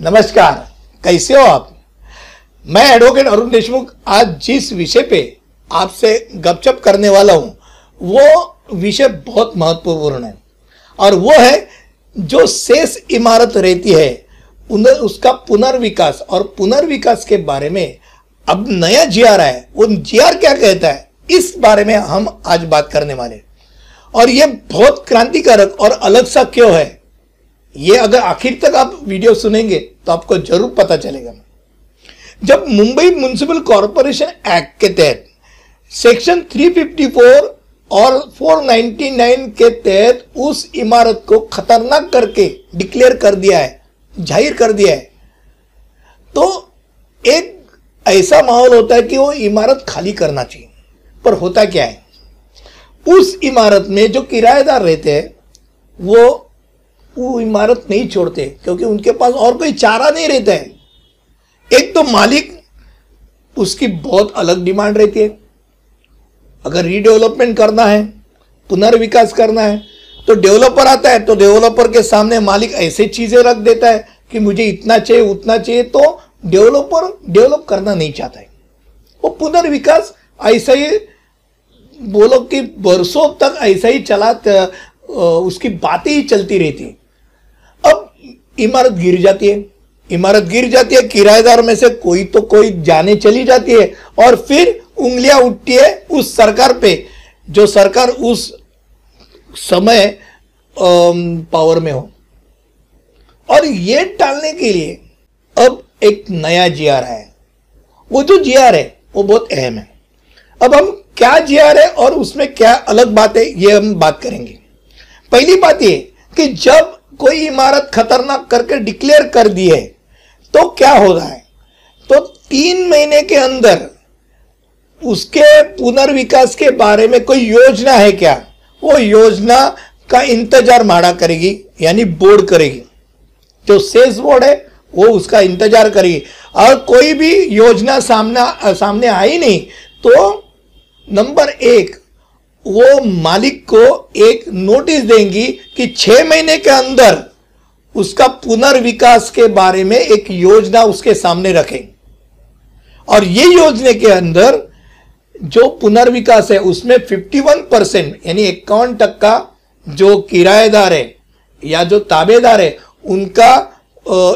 नमस्कार, कैसे हो आप? मैं एडवोकेट अरुण देशमुख आज जिस विषय पे आपसे गपशप करने वाला हूँ, वो विषय बहुत महत्वपूर्ण है। और वो है, जो शेष इमारत रहती है उसका पुनर्विकास और पुनर्विकास के बारे में अब नया जीआर है। वो जीआर क्या कहता है, इस बारे में हम आज बात करने वाले और ये बहुत क्रांतिकारक और अलग सा क्यों है? ये अगर आखिर तक आप वीडियो सुनेंगे तो आपको ज़रूर पता चलेगा। जब मुंबई म्युनिसिपल कॉरपोरेशन एक्ट के तहत सेक्शन 354 और 499 के तहत उस इमारत को खतरनाक करके डिक्लेयर कर दिया है, ज़ाहिर कर दिया है तो एक ऐसा माहौल होता है कि वो इमारत खाली करना चाहिए। पर होता क्या है? उस इमारत में जो किराएदार रहते हैं, वो वो इमारत नहीं छोड़ते, क्योंकि उनके पास और कोई चारा नहीं रहता है। एक तो मालिक, उसकी बहुत अलग डिमांड रहती है। अगर रीडेवलपमेंट करना है, पुनर्विकास करना है तो डेवलपर आता है तो डेवलपर के सामने मालिक ऐसे चीज़ें रख देता है कि मुझे इतना चाहिए, उतना चाहिए तो डेवलपर डेवलप करना नहीं चाहता है। वो पुनर्विकास ऐसा ही बोलो कि बरसों तक ऐसा ही चला उसकी बातें ही चलती रहती इमारत गिर जाती है। इमारत गिर जाती है, किराएदार में से कोई तो कोई जाने चली जाती है और फिर उंगलियाँ उठती है उस सरकार पे, जो सरकार उस समय पावर में हो। और ये टालने के लिए अब एक नया जीआर है। वो जो जीआर है, वो बहुत अहम है। अब हम क्या जीआर है और उसमें क्या अलग बात है, ये हम बात करेंगे। पहली बात ये कि जब कोई इमारत खतरनाक करके डिक्लेयर कर दी है तो क्या हो रहा है? तो तीन महीने के अंदर उसके पुनर्विकास के बारे में कोई योजना है क्या? वो योजना का इंतज़ार माड़ा करेगी, यानी बोर्ड करेगी। जो सेल्स बोर्ड है, वो उसका इंतज़ार करेगी। और कोई भी योजना सामना, सामने आई नहीं तो नंबर एक वो मालिक को एक नोटिस देंगी कि छह महीने के अंदर उसका पुनर्विकास के बारे में एक योजना उसके सामने रखें और ये योजना के अंदर जो पुनर्विकास है, उसमें 51 परसेंट यानी इक्यावन टक्का जो किराएदार है या जो ताबेदार है, उनका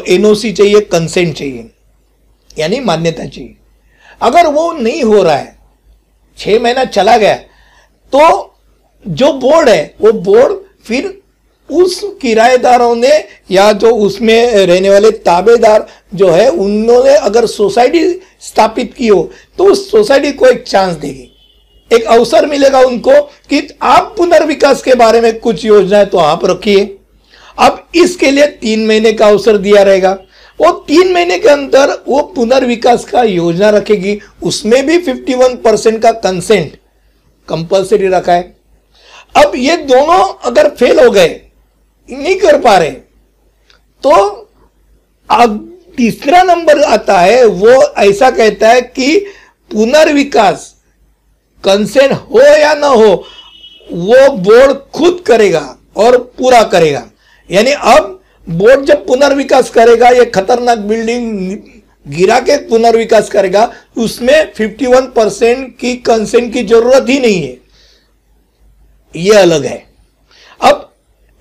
एनओसी चाहिए कंसेंट चाहिए, यानी मान्यता चाहिए। अगर वो नहीं हो रहा है, छह महीना चला गया तो जो बोर्ड है, वो बोर्ड फिर उस किराएदारों ने या जो उसमें रहने वाले ताबेदार जो है, उन्होंने अगर सोसाइटी स्थापित की हो तो उस सोसाइटी को एक चांस देगी। एक अवसर मिलेगा उनको कि आप पुनर्विकास के बारे में कुछ योजनाएँ तो आप रखिए। अब इसके लिए तीन महीने का अवसर दिया रहेगा। वो तीन महीने के अंदर वो पुनर्विकास का योजना रखेगी। उसमें भी 51 परसेंट का कंसेंट कंपलसरी रखा है। अब ये दोनों अगर फेल हो गए, नहीं कर पा रहे तो अब तीसरा नंबर आता है, वो ऐसा कहता है कि पुनर्विकास कंसेंट हो या ना हो, वो बोर्ड खुद करेगा और पूरा करेगा। यानी अब बोर्ड जब पुनर्विकास करेगा, ये खतरनाक बिल्डिंग गिरा के पुनर्विकास करेगा, उसमें 51 परसेंट की कंसेंट की ज़रूरत ही नहीं है। यह अलग है। अब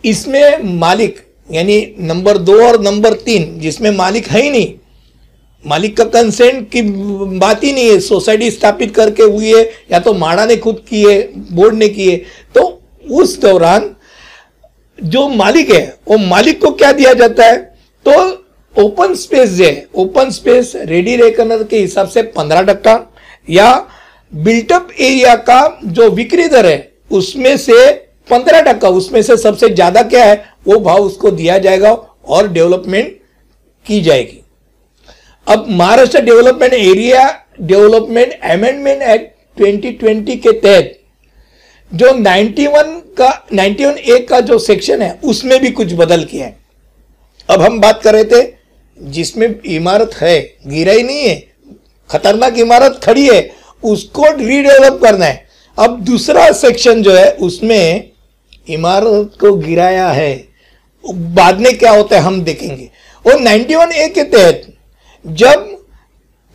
इसमें मालिक, यानी नंबर दो और नंबर तीन, जिसमें मालिक है ही नहीं, मालिक का कंसेंट की बात ही नहीं है। सोसाइटी स्थापित करके हुई है, या तो माड़ा ने खुद की है, बोर्ड ने की है। तो उस दौरान जो मालिक है, वो मालिक को क्या दिया जाता है? तो ओपन स्पेस जो है ओपन स्पेस रेडी रेकनर के हिसाब से पंद्रह टक्का, या बिल्टअप एरिया का जो विक्री दर है, उसमें से पंद्रह टक्का, उसमें से सबसे ज़्यादा क्या है, वो भाव उसको दिया जाएगा और डेवलपमेंट की जाएगी। अब Maharashtra development area, development amendment act 2020 के तहत, जो 91 का 91 ए का जो सेक्शन है, उसमें भी कुछ बदल किया है। अब हम बात कर रहे थे जिसमें इमारत है गिरा ही नहीं है, खतरनाक इमारत खड़ी है, उसको रीडेवलप करना है। अब दूसरा सेक्शन जो है, उसमें इमारत को गिराया है। बाद में क्या होता है, हम देखेंगे। और 91 ए के तहत, जब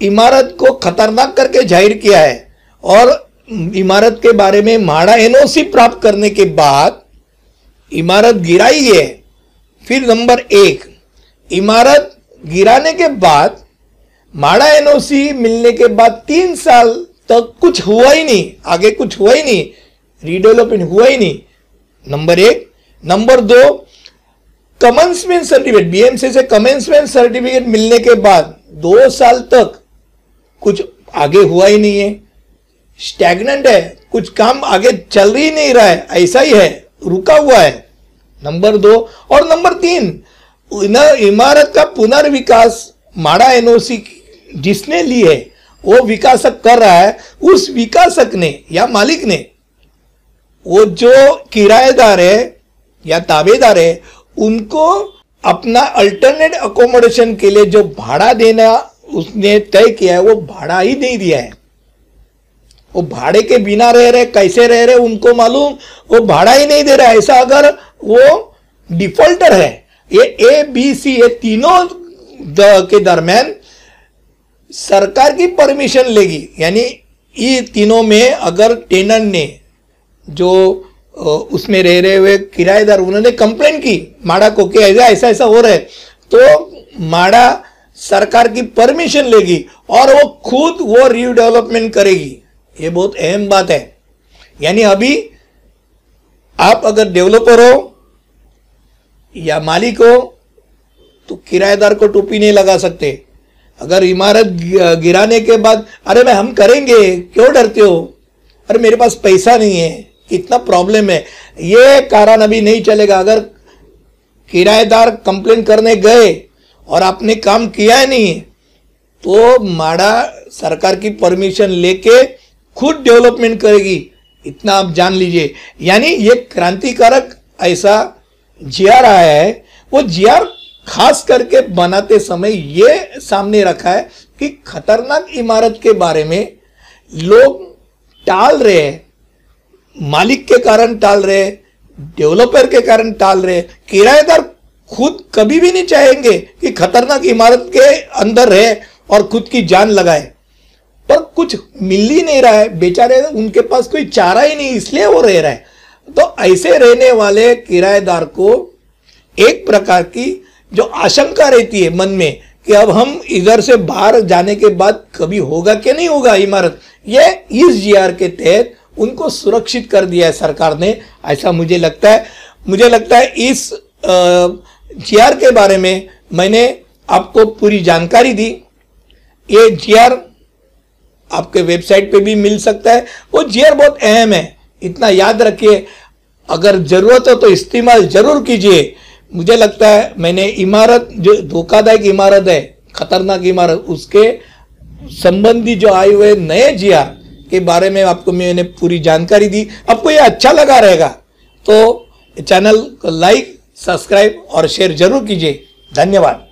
इमारत को खतरनाक करके ज़ाहिर किया है, और इमारत के बारे में माड़ा एनओसी प्राप्त करने के बाद इमारत गिराई है, फिर नंबर एक, इमारत गिराने के बाद, माड़ा एनओसी मिलने के बाद तीन साल तक कुछ हुआ ही नहीं, आगे कुछ हुआ ही नहीं रीडेवलपमेंट हुआ ही नहीं। नंबर एक। नंबर दो कमेंसमेंट सर्टिफिकेट बीएमसी से कमेंसमेंट सर्टिफिकेट मिलने के बाद दो साल तक कुछ आगे हुआ ही नहीं है। स्टैगनेंट है, कुछ काम आगे चल ही नहीं रहा है, ऐसा ही है, रुका हुआ है। नंबर दो। और नंबर तीन इमारत का पुनर्विकास माड़ा एनओसी जिसने ली है, वो विकासक कर रहा है, उस विकासक ने या मालिक ने, वो जो किराएदार है या ताबेदार है, उनको अपना अल्टरनेट अकोमोडेशन के लिए जो भाड़ा देना उसने तय किया है, वो भाड़ा ही नहीं दिया है। वो भाड़े के बिना रह रहे, कैसे रह रहे, उनको मालूम, वो भाड़ा ही नहीं दे रहा है। ऐसा अगर वो डिफॉल्टर है ये ए बी सी ये तीनों के दरमियान सरकार की परमिशन लेगी। यानी ये तीनों में अगर टेनर ने जो उसमें रह रहे हुए किराएदार, उन्होंने कंप्लेन की, माड़ा को कि ऐसा ऐसा ऐसा हो रहा है तो माड़ा सरकार की परमिशन लेगी और वो खुद वो रीडेवलपमेंट करेगी। ये बहुत अहम बात है। यानी अभी आप अगर डेवलपर हो या मालिक हो तो किराएदार को टोपी नहीं लगा सकते। अगर इमारत गिराने के बाद, अरे मैं हम करेंगे, क्यों डरते हो? अरे मेरे पास पैसा नहीं है, कितना प्रॉब्लम है। ये कारण अभी नहीं चलेगा। अगर किराएदार कंप्लेन करने गए और आपने काम किया है नहीं तो माड़ा सरकार की परमिशन लेके खुद डेवलपमेंट करेगी। इतना आप जान लीजिए। यानी ये क्रांतिकारक ऐसा जीआर आया है, वो जीआर खास करके बनाते समय ये सामने रखा है कि खतरनाक इमारत के बारे में लोग टाल रहे हैं। मालिक के कारण टाल रहे डेवलपर के कारण टाल रहे किराएदार खुद कभी भी नहीं चाहेंगे कि खतरनाक इमारत के अंदर रहे और खुद की जान लगाए। पर कुछ मिल ही नहीं रहा है। बेचारे उनके पास कोई चारा ही नहीं, इसलिए वो रह रहा है। तो ऐसे रहने वाले किराएदार को एक प्रकार की जो आशंका रहती है मन में कि अब हम इधर से बाहर जाने के बाद कभी होगा कि नहीं होगा इमारत, ये इस जीआर के तहत उनको सुरक्षित कर दिया है सरकार ने। ऐसा मुझे लगता है। मुझे लगता है इस जीआर के बारे में मैंने आपको पूरी जानकारी दी। ये जीआर आपके वेबसाइट पे भी मिल सकता है। वो जीआर बहुत अहम है। इतना याद रखिए। अगर ज़रूरत हो तो इस्तेमाल ज़रूर कीजिए। मुझे लगता है मैंने इमारत, जो धोखादायक इमारत है, खतरनाक इमारत, उसके संबंधी जो आए हुए नए जिया के बारे में आपको मैंने पूरी जानकारी दी। आपको ये अच्छा लगा रहेगा। तो चैनल को लाइक, सब्सक्राइब और शेयर ज़रूर कीजिए। धन्यवाद।